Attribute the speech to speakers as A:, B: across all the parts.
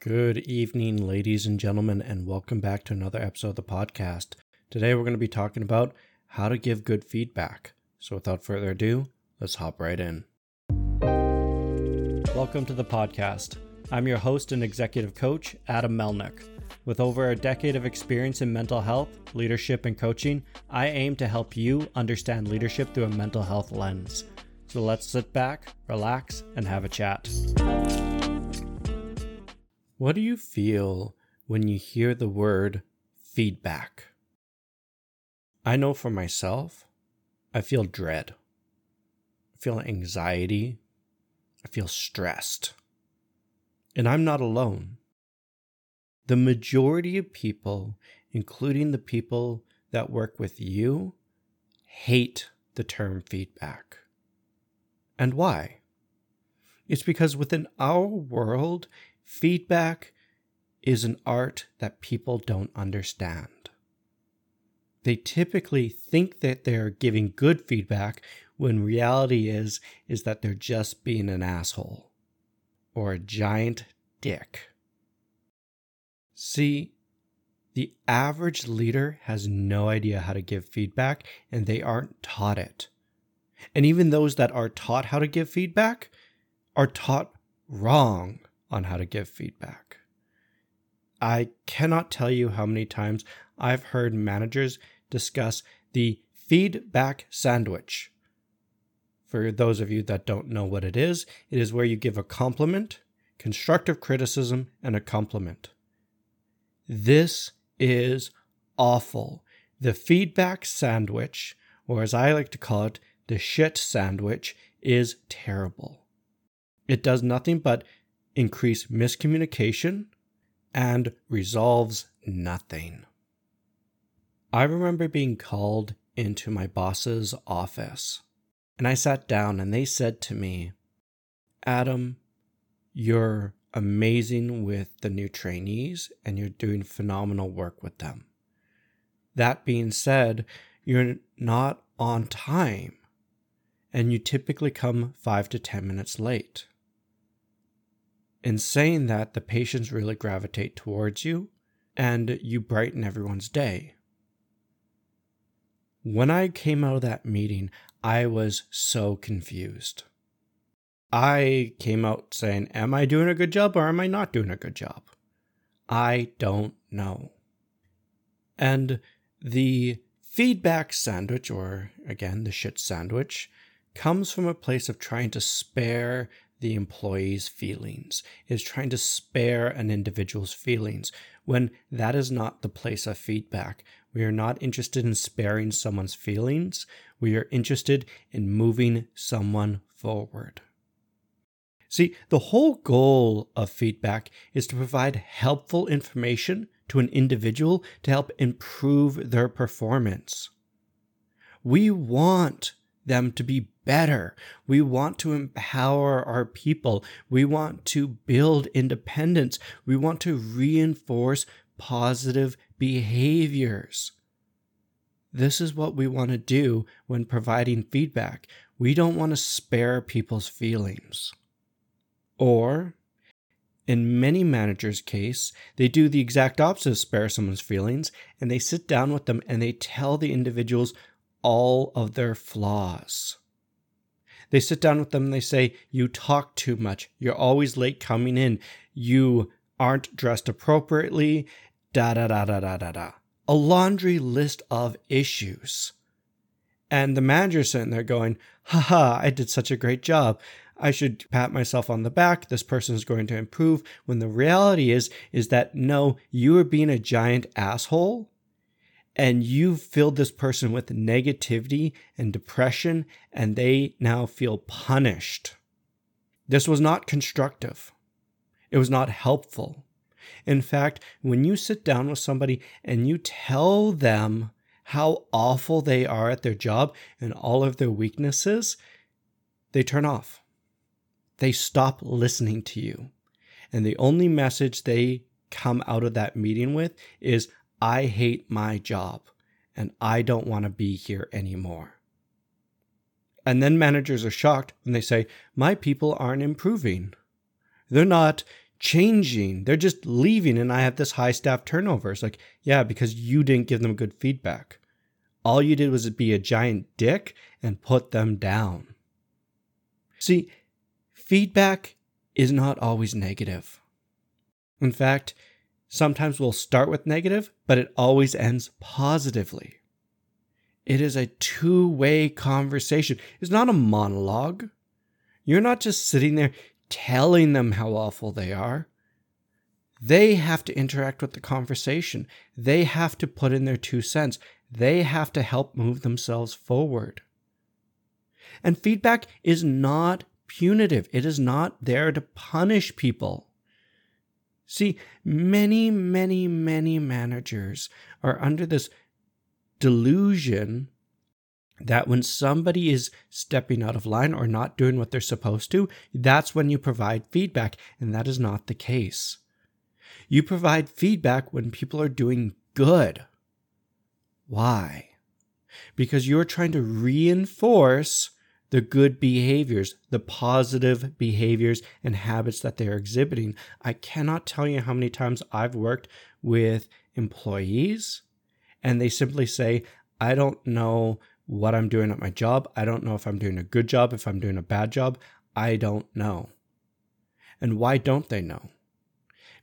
A: Good evening, ladies and gentlemen, and welcome back to another episode of the podcast. Today, we're going to be talking about how to give good feedback. So, without further ado, let's hop right in. Welcome to the podcast. I'm your host and executive coach, Adam Melnick. With over a decade of experience in mental health, leadership, and coaching, I aim to help you understand leadership through a mental health lens. So let's sit back, relax, and have a chat. What do you feel when you hear the word feedback? I know for myself, I feel dread. I feel anxiety. I feel stressed. And I'm not alone. The majority of people, including the people that work with you, hate the term feedback. And why? It's because within our world, Feedback is an art that people don't understand. They typically think that they're giving good feedback when reality is is that they're just being an asshole or a giant dick. See, the average leader has no idea how to give feedback and they aren't taught it. And even those that are taught how to give feedback are taught wrong on how to give feedback. I cannot tell you how many times I've heard managers discuss the feedback sandwich. For those of you that don't know what it is, it is where you give a compliment, constructive criticism, and a compliment. This is awful. The feedback sandwich, or as I like to call it, the shit sandwich, is terrible. It does nothing but increase miscommunication, and resolves nothing. I remember being called into my boss's office, and I sat down and they said to me, Adam, you're amazing with the new trainees and you're doing phenomenal work with them. That being said, you're not on time and you typically come five to 10 minutes late. In saying that, the patients really gravitate towards you and you brighten everyone's day. When I came out of that meeting, I was so confused. I came out saying, Am I doing a good job or am I not doing a good job? I don't know. And the feedback sandwich, or again, the shit sandwich, comes from a place of trying to spare the employee's feelings, is trying to spare an individual's feelings, when that is not the place of feedback. We are not interested in sparing someone's feelings. We are interested in moving someone forward. See, the whole goal of feedback is to provide helpful information to an individual to help improve their performance. We want them to be better. We want to empower our people. We want to build independence. We want to reinforce positive behaviors. This is what we want to do when providing feedback. We don't want to spare people's feelings. Or, in many managers' case, they do the exact opposite of spare someone's feelings and they sit down with them and they tell the individuals all of their flaws. They sit down with them and they say, You talk too much. You're always late coming in. You aren't dressed appropriately. Da da da da da da da. A laundry list of issues. And the manager's sitting there going, Haha, I did such a great job. I should pat myself on the back. This person is going to improve. When the reality is, is that no, you are being a giant asshole and you've filled this person with negativity and depression, and they now feel punished. This was not constructive. It was not helpful. In fact, when you sit down with somebody and you tell them how awful they are at their job and all of their weaknesses, they turn off. They stop listening to you. And the only message they come out of that meeting with is, I hate my job and I don't want to be here anymore. And then managers are shocked when they say, My people aren't improving. They're not changing. They're just leaving, and I have this high staff turnover. It's like, yeah, because you didn't give them good feedback. All you did was be a giant dick and put them down. See, feedback is not always negative. In fact, sometimes we'll start with negative, but it always ends positively. It is a two way conversation. It's not a monologue. You're not just sitting there telling them how awful they are. They have to interact with the conversation. They have to put in their two cents. They have to help move themselves forward. And feedback is not punitive, it is not there to punish people. See, many, many, many managers are under this delusion that when somebody is stepping out of line or not doing what they're supposed to, that's when you provide feedback. And that is not the case. You provide feedback when people are doing good. Why? Because you're trying to reinforce the good behaviors, the positive behaviors and habits that they're exhibiting. I cannot tell you how many times I've worked with employees and they simply say, I don't know what I'm doing at my job. I don't know if I'm doing a good job, if I'm doing a bad job. I don't know. And why don't they know?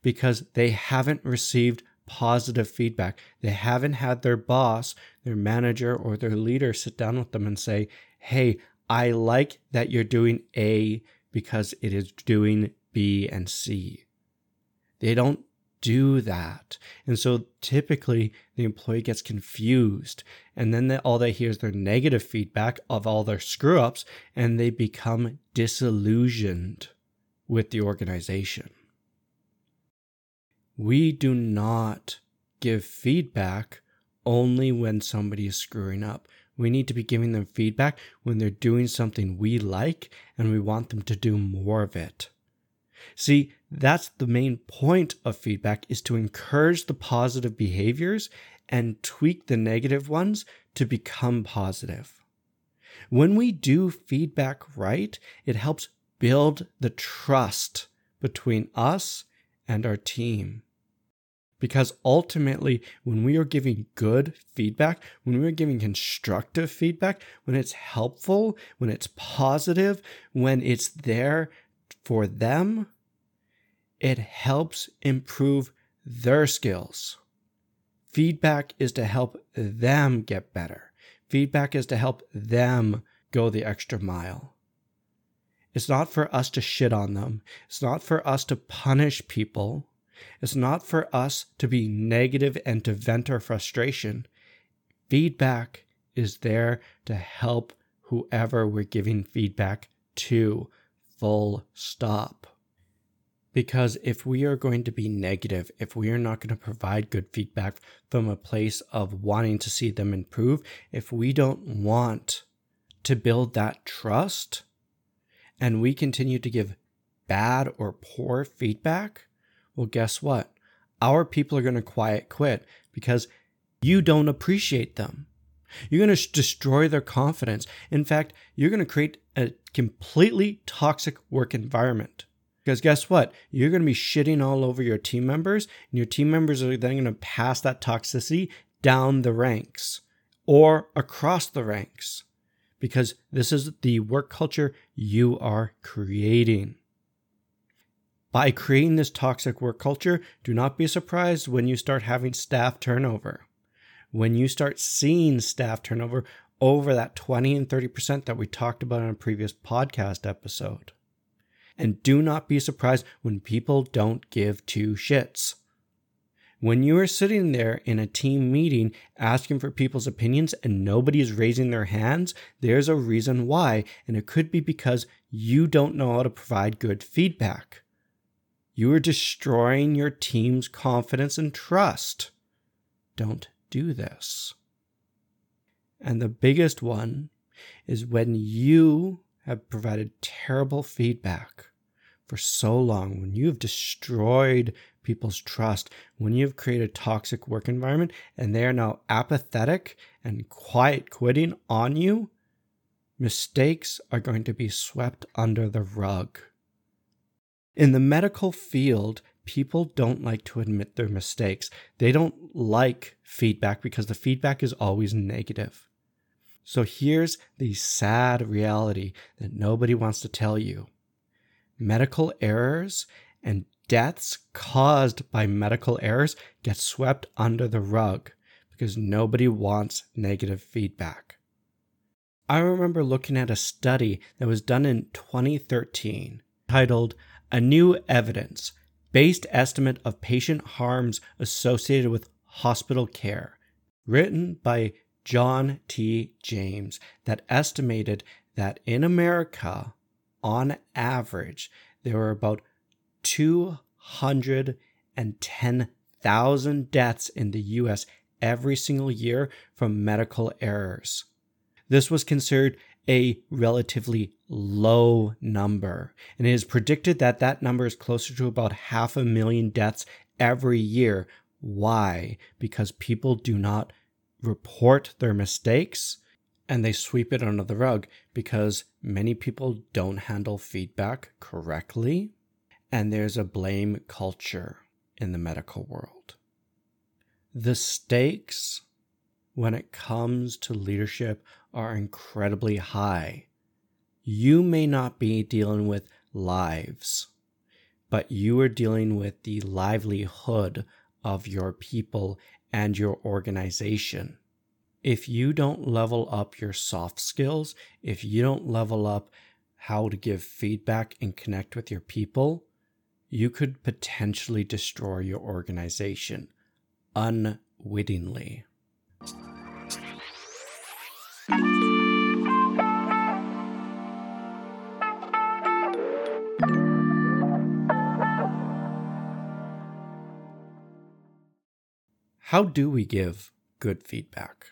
A: Because they haven't received positive feedback. They haven't had their boss, their manager, or their leader sit down with them and say, Hey, I like that you're doing A because it is doing B and C. They don't do that. And so typically the employee gets confused and then they, all they hear is their negative feedback of all their screw ups and they become disillusioned with the organization. We do not give feedback only when somebody is screwing up. We need to be giving them feedback when they're doing something we like and we want them to do more of it. See, that's the main point of feedback is to encourage the positive behaviors and tweak the negative ones to become positive. When we do feedback right, it helps build the trust between us and our team. Because ultimately, when we are giving good feedback, when we are giving constructive feedback, when it's helpful, when it's positive, when it's there for them, it helps improve their skills. Feedback is to help them get better. Feedback is to help them go the extra mile. It's not for us to shit on them. It's not for us to punish people. It's not for us to be negative and to vent our frustration. Feedback is there to help whoever we're giving feedback to. Full stop. Because if we are going to be negative, if we are not going to provide good feedback from a place of wanting to see them improve, if we don't want to build that trust and we continue to give bad or poor feedback, well, guess what? Our people are going to quiet quit because you don't appreciate them. You're going to destroy their confidence. In fact, you're going to create a completely toxic work environment. Because guess what? You're going to be shitting all over your team members, and your team members are then going to pass that toxicity down the ranks or across the ranks because this is the work culture you are creating. By creating this toxic work culture, do not be surprised when you start having staff turnover. When you start seeing staff turnover over that 20 and 30% that we talked about in a previous podcast episode. And do not be surprised when people don't give two shits. When you are sitting there in a team meeting asking for people's opinions and nobody is raising their hands, there's a reason why, and it could be because you don't know how to provide good feedback. You are destroying your team's confidence and trust. Don't do this. And the biggest one is when you have provided terrible feedback for so long, when you have destroyed people's trust, when you have created a toxic work environment and they are now apathetic and quiet quitting on you, mistakes are going to be swept under the rug. In the medical field, people don't like to admit their mistakes. They don't like feedback because the feedback is always negative. So here's the sad reality that nobody wants to tell you medical errors and deaths caused by medical errors get swept under the rug because nobody wants negative feedback. I remember looking at a study that was done in 2013 titled A New Evidence Based Estimate of Patient Harms Associated with Hospital Care, written by John T. James, that estimated that in America, on average, there were about 210,000 deaths in the US every single year from medical errors. This was considered a relatively low number, and it is predicted that that number is closer to about half a million deaths every year. Why? Because people do not report their mistakes and they sweep it under the rug because many people don't handle feedback correctly, and there's a blame culture in the medical world. The stakes when it comes to leadership are incredibly high. You may not be dealing with lives, but you are dealing with the livelihood of your people and your organization. If you don't level up your soft skills, if you don't level up how to give feedback and connect with your people, you could potentially destroy your organization unwittingly. How do we give good feedback?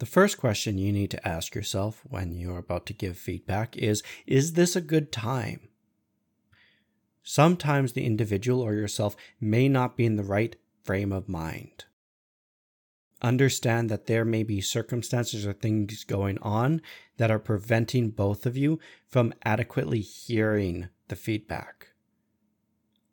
A: The first question you need to ask yourself when you're about to give feedback is Is this a good time? Sometimes the individual or yourself may not be in the right frame of mind understand that there may be circumstances or things going on that are preventing both of you from adequately hearing the feedback.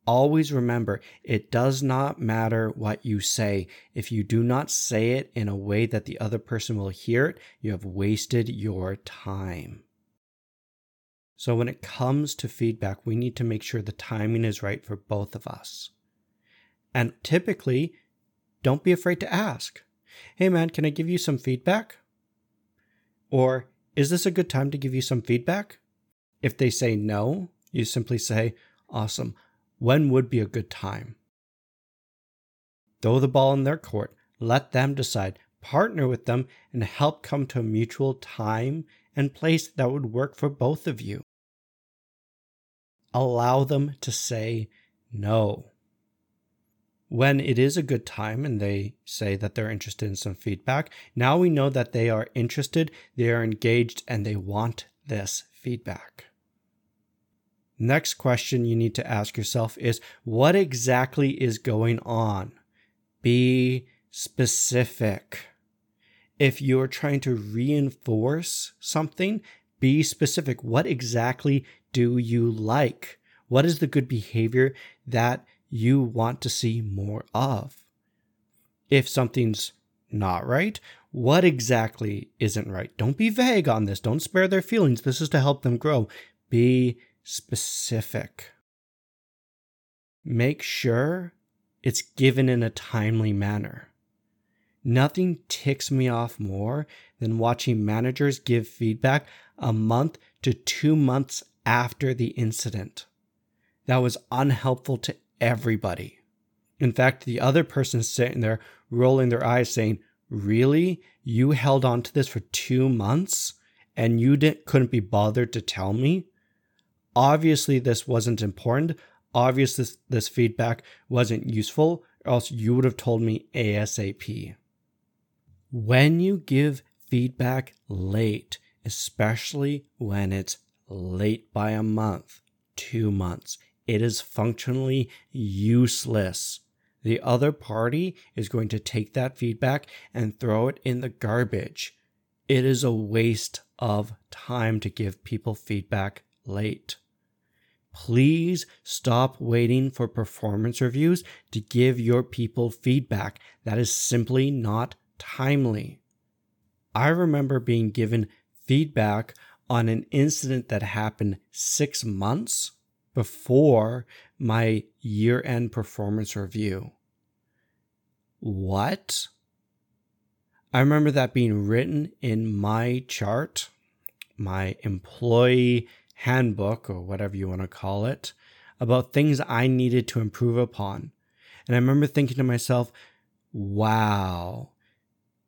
A: Always remember, it does not matter what you say. If you do not say it in a way that the other person will hear it, you have wasted your time. So, when it comes to feedback, we need to make sure the timing is right for both of us. And typically, don't be afraid to ask hey man, can I give you some feedback? Or is this a good time to give you some feedback? If they say no, you simply say, awesome. When would be a good time? Throw the ball in their court. Let them decide. Partner with them and help come to a mutual time and place that would work for both of you. Allow them to say no when it is a good time and they say that they're interested in some feedback, now we know that they are interested, they are engaged, and they want this feedback. Next question you need to ask yourself is what exactly is going on? Be specific. If you're trying to reinforce something, be specific. What exactly do you like? What is the good behavior that you want to see more of. If something's not right, what exactly isn't right? Don't be vague on this. Don't spare their feelings. This is to help them grow. Be specific. Make sure it's given in a timely manner. Nothing ticks me off more than watching managers give feedback a month to two months after the incident. That was unhelpful to everybody. In fact, the other person sitting there rolling their eyes saying, Really? You held on to this for two months and you didn't, couldn't be bothered to tell me? Obviously, this wasn't important. Obviously, this, this feedback wasn't useful, or else you would have told me ASAP. When you give feedback late, especially when it's late by a month, two months, it is functionally useless. The other party is going to take that feedback and throw it in the garbage. It is a waste of time to give people feedback late. Please stop waiting for performance reviews to give your people feedback. That is simply not timely. I remember being given feedback on an incident that happened six months before my year end performance review. What? I remember that being written in my chart, my employee handbook, or whatever you want to call it, about things I needed to improve upon. And I remember thinking to myself, wow,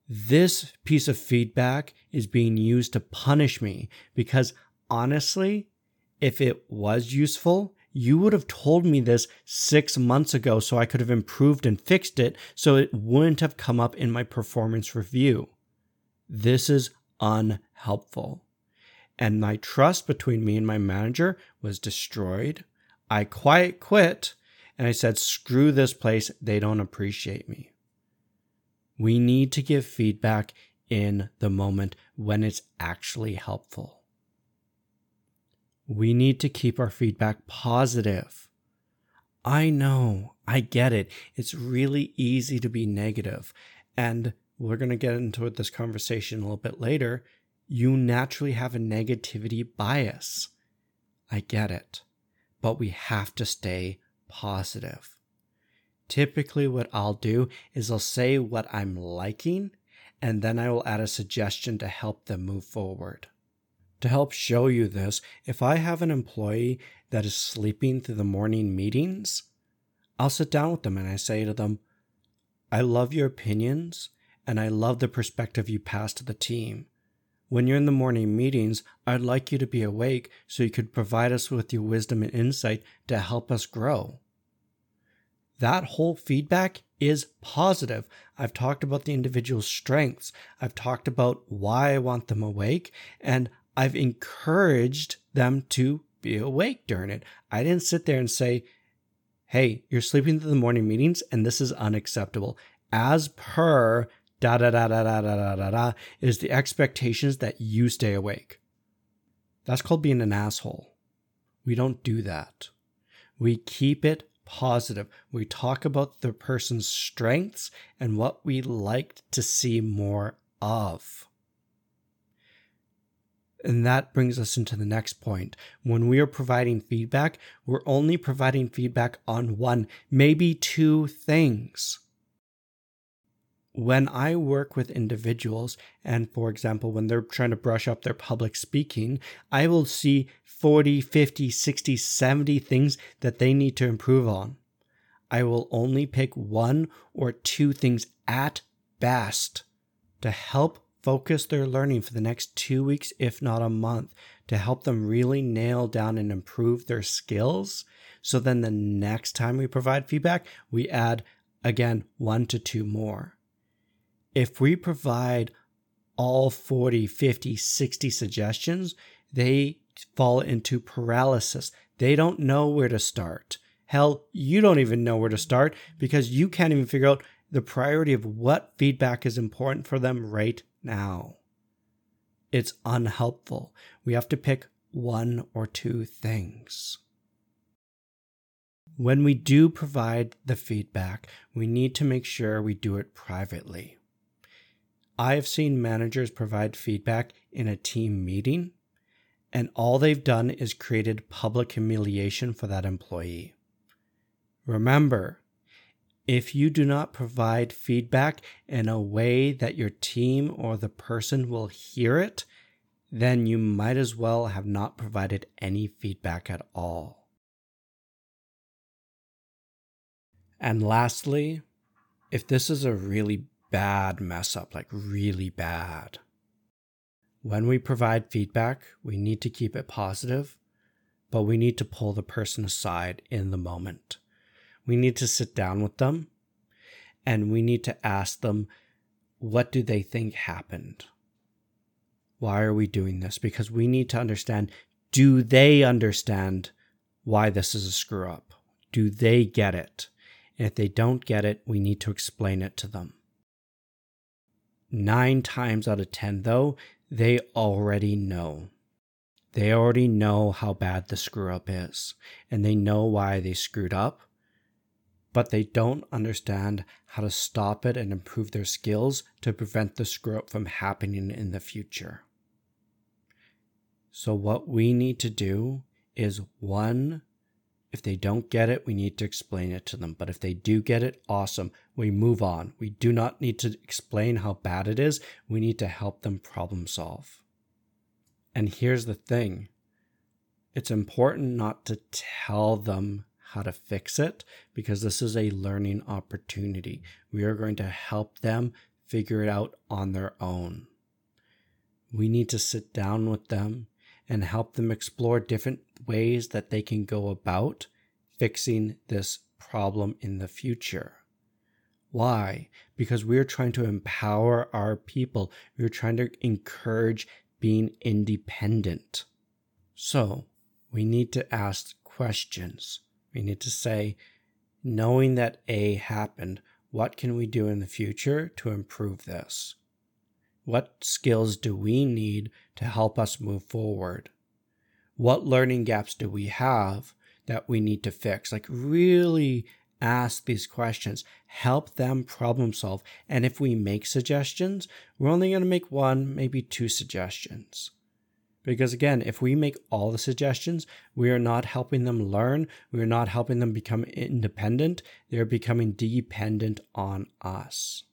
A: this piece of feedback is being used to punish me because honestly, if it was useful, you would have told me this six months ago so I could have improved and fixed it so it wouldn't have come up in my performance review. This is unhelpful. And my trust between me and my manager was destroyed. I quiet quit and I said, screw this place. They don't appreciate me. We need to give feedback in the moment when it's actually helpful. We need to keep our feedback positive. I know, I get it. It's really easy to be negative, And we're going to get into this conversation a little bit later. You naturally have a negativity bias. I get it. But we have to stay positive typically what I'll do is I'll say what I'm liking and then I will add a suggestion to help them move forward. To help show you this, if I have an employee that is sleeping through the morning meetings, I'll sit down with them and I say to them, I love your opinions and I love the perspective you pass to the team. When you're in the morning meetings, I'd like you to be awake so you could provide us with your wisdom and insight to help us grow that whole feedback is positive. I've talked about the individual's strengths. I've talked about why I want them awake, and I've encouraged them to be awake during it. I didn't sit there and say, hey, you're sleeping through the morning meetings, and this is unacceptable. As per da da da da da da da da da is the expectations that you stay awake. That's called being an asshole. We don't do that. We keep it positive. We talk about the person's strengths and what we like to see more of. And that brings us into the next point. When we are providing feedback, we're only providing feedback on one, maybe two things. When I work with individuals, and for example, when they're trying to brush up their public speaking, I will see 40, 50, 60, 70 things that they need to improve on. I will only pick one or two things at best to help focus their learning for the next two weeks, if not a month, to help them really nail down and improve their skills. So then the next time we provide feedback, we add again one to two more. If we provide all 40, 50, 60 suggestions, they fall into paralysis. They don't know where to start. Hell, you don't even know where to start because you can't even figure out the priority of what feedback is important for them right now. It's unhelpful. We have to pick one or two things. When we do provide the feedback, we need to make sure we do it privately. I have seen managers provide feedback in a team meeting and all they've done is created public humiliation for that employee. Remember, if you do not provide feedback in a way that your team or the person will hear it, then you might as well have not provided any feedback at all. And lastly, if this is a really bad mess up, like really bad, when we provide feedback, we need to keep it positive, but we need to pull the person aside in the moment. We need to sit down with them and we need to ask them, what do they think happened? Why are we doing this? Because we need to understand do they understand why this is a screw up? Do they get it? And if they don't get it, we need to explain it to them. Nine times out of 10, though, they already know. They already know how bad the screw up is and they know why they screwed up, but they don't understand how to stop it and improve their skills to prevent the screw up from happening in the future. So, what we need to do is one, if they don't get it, we need to explain it to them. But if they do get it, awesome. We move on. We do not need to explain how bad it is. We need to help them problem solve. And here's the thing it's important not to tell them how to fix it because this is a learning opportunity. We are going to help them figure it out on their own. We need to sit down with them and help them explore different ways that they can go about fixing this problem in the future. Why? Because we're trying to empower our people. We're trying to encourage being independent. So we need to ask questions. We need to say, knowing that A happened, what can we do in the future to improve this? What skills do we need to help us move forward? What learning gaps do we have that we need to fix? Like, really ask these questions, help them problem solve. And if we make suggestions, we're only going to make one, maybe two suggestions. Because again, if we make all the suggestions, we are not helping them learn. We are not helping them become independent. They're becoming dependent on us.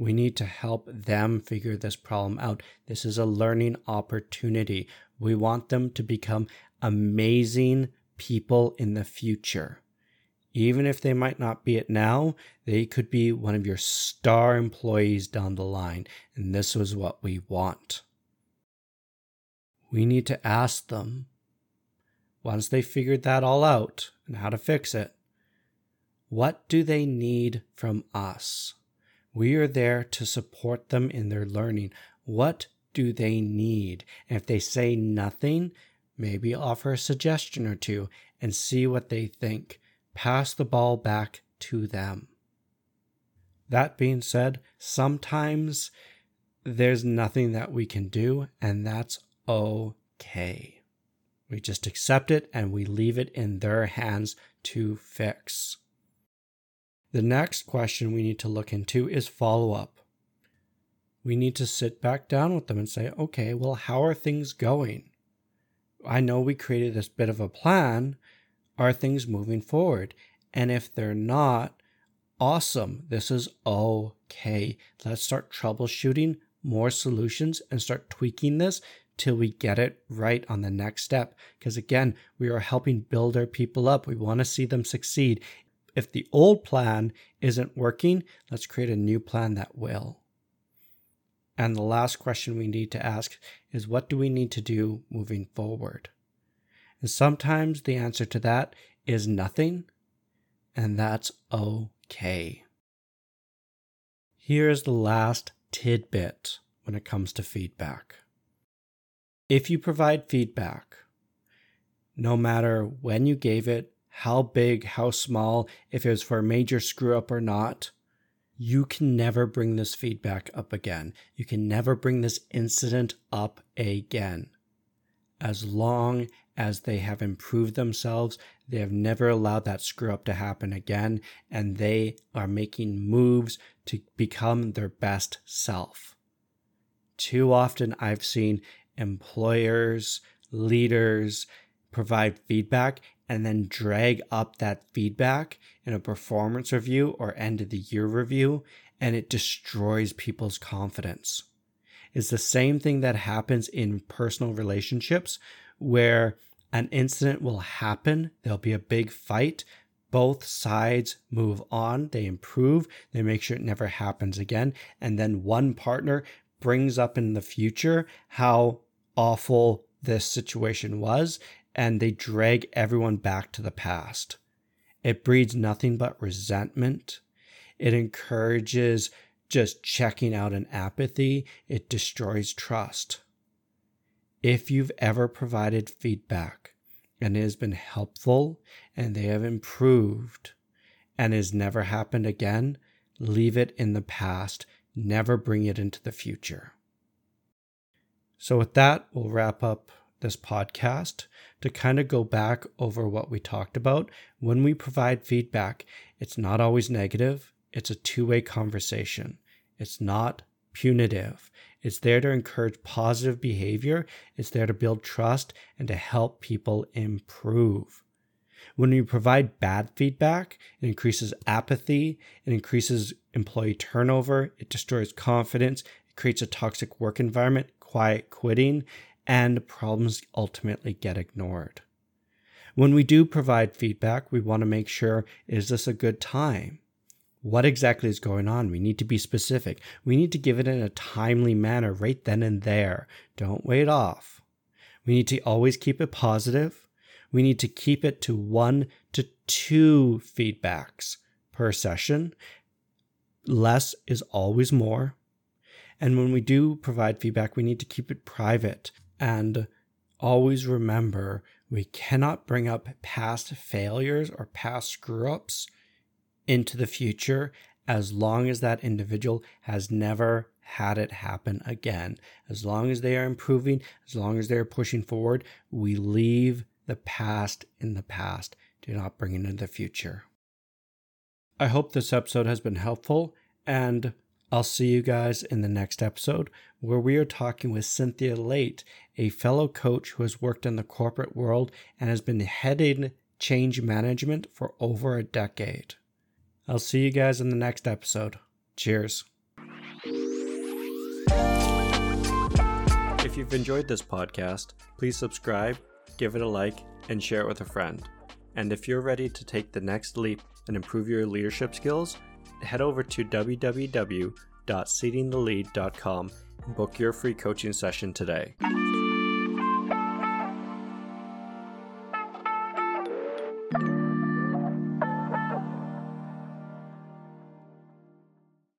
A: We need to help them figure this problem out. This is a learning opportunity. We want them to become amazing people in the future. Even if they might not be it now, they could be one of your star employees down the line. And this was what we want. We need to ask them, once they figured that all out and how to fix it, what do they need from us? We are there to support them in their learning. What do they need? And if they say nothing, maybe offer a suggestion or two and see what they think. Pass the ball back to them. That being said, sometimes there's nothing that we can do, and that's okay. We just accept it and we leave it in their hands to fix. The next question we need to look into is follow up. We need to sit back down with them and say, okay, well, how are things going? I know we created this bit of a plan. Are things moving forward? And if they're not, awesome. This is okay. Let's start troubleshooting more solutions and start tweaking this till we get it right on the next step. Because again, we are helping build our people up. We want to see them succeed if the old plan isn't working, let's create a new plan that will. And the last question we need to ask is what do we need to do moving forward? And sometimes the answer to that is nothing, and that's okay. Here's the last tidbit when it comes to feedback. If you provide feedback, no matter when you gave it, how big, how small, if it was for a major screw up or not, you can never bring this feedback up again. You can never bring this incident up again. As long as they have improved themselves, they have never allowed that screw up to happen again, and they are making moves to become their best self. Too often, I've seen employers, leaders provide feedback and then drag up that feedback in a performance review or end of the year review, and it destroys people's confidence. It's the same thing that happens in personal relationships where an incident will happen, there'll be a big fight. Both sides move on, they improve, they make sure it never happens again. And then one partner brings up in the future how awful this situation was and they drag everyone back to the past. It breeds nothing but resentment. It encourages just checking out and apathy. It destroys trust. If you've ever provided feedback and it has been helpful and they have improved and has never happened again, leave it in the past. Never bring it into the future. So, with that, we'll wrap up this podcast to kind of go back over what we talked about. When we provide feedback, it's not always negative, it's a two way conversation. It's not punitive. It's there to encourage positive behavior, it's there to build trust and to help people improve. When we provide bad feedback, it increases apathy, it increases employee turnover, it destroys confidence, it creates a toxic work environment, quiet quitting, and problems ultimately get ignored. When we do provide feedback, we want to make sure is this a good time? What exactly is going on? We need to be specific. We need to give it in a timely manner right then and there. Don't wait off. We need to always keep it positive. We need to keep it to one to two feedbacks per session. Less is always more. And when we do provide feedback, we need to keep it private and always remember we cannot bring up past failures or past screw ups into the future as long as that individual has never had it happen again. As long as they are improving, as long as they are pushing forward, we leave the past in the past. Do not bring it into the future. I hope this episode has been helpful and I'll see you guys in the next episode where we are talking with Cynthia Late, a fellow coach who has worked in the corporate world and has been heading change management for over a decade. I'll see you guys in the next episode. Cheers. If you've enjoyed this podcast, please subscribe, give it a like, and share it with a friend. And if you're ready to take the next leap and improve your leadership skills, head over to www.seatingthelead.com and book your free coaching session today.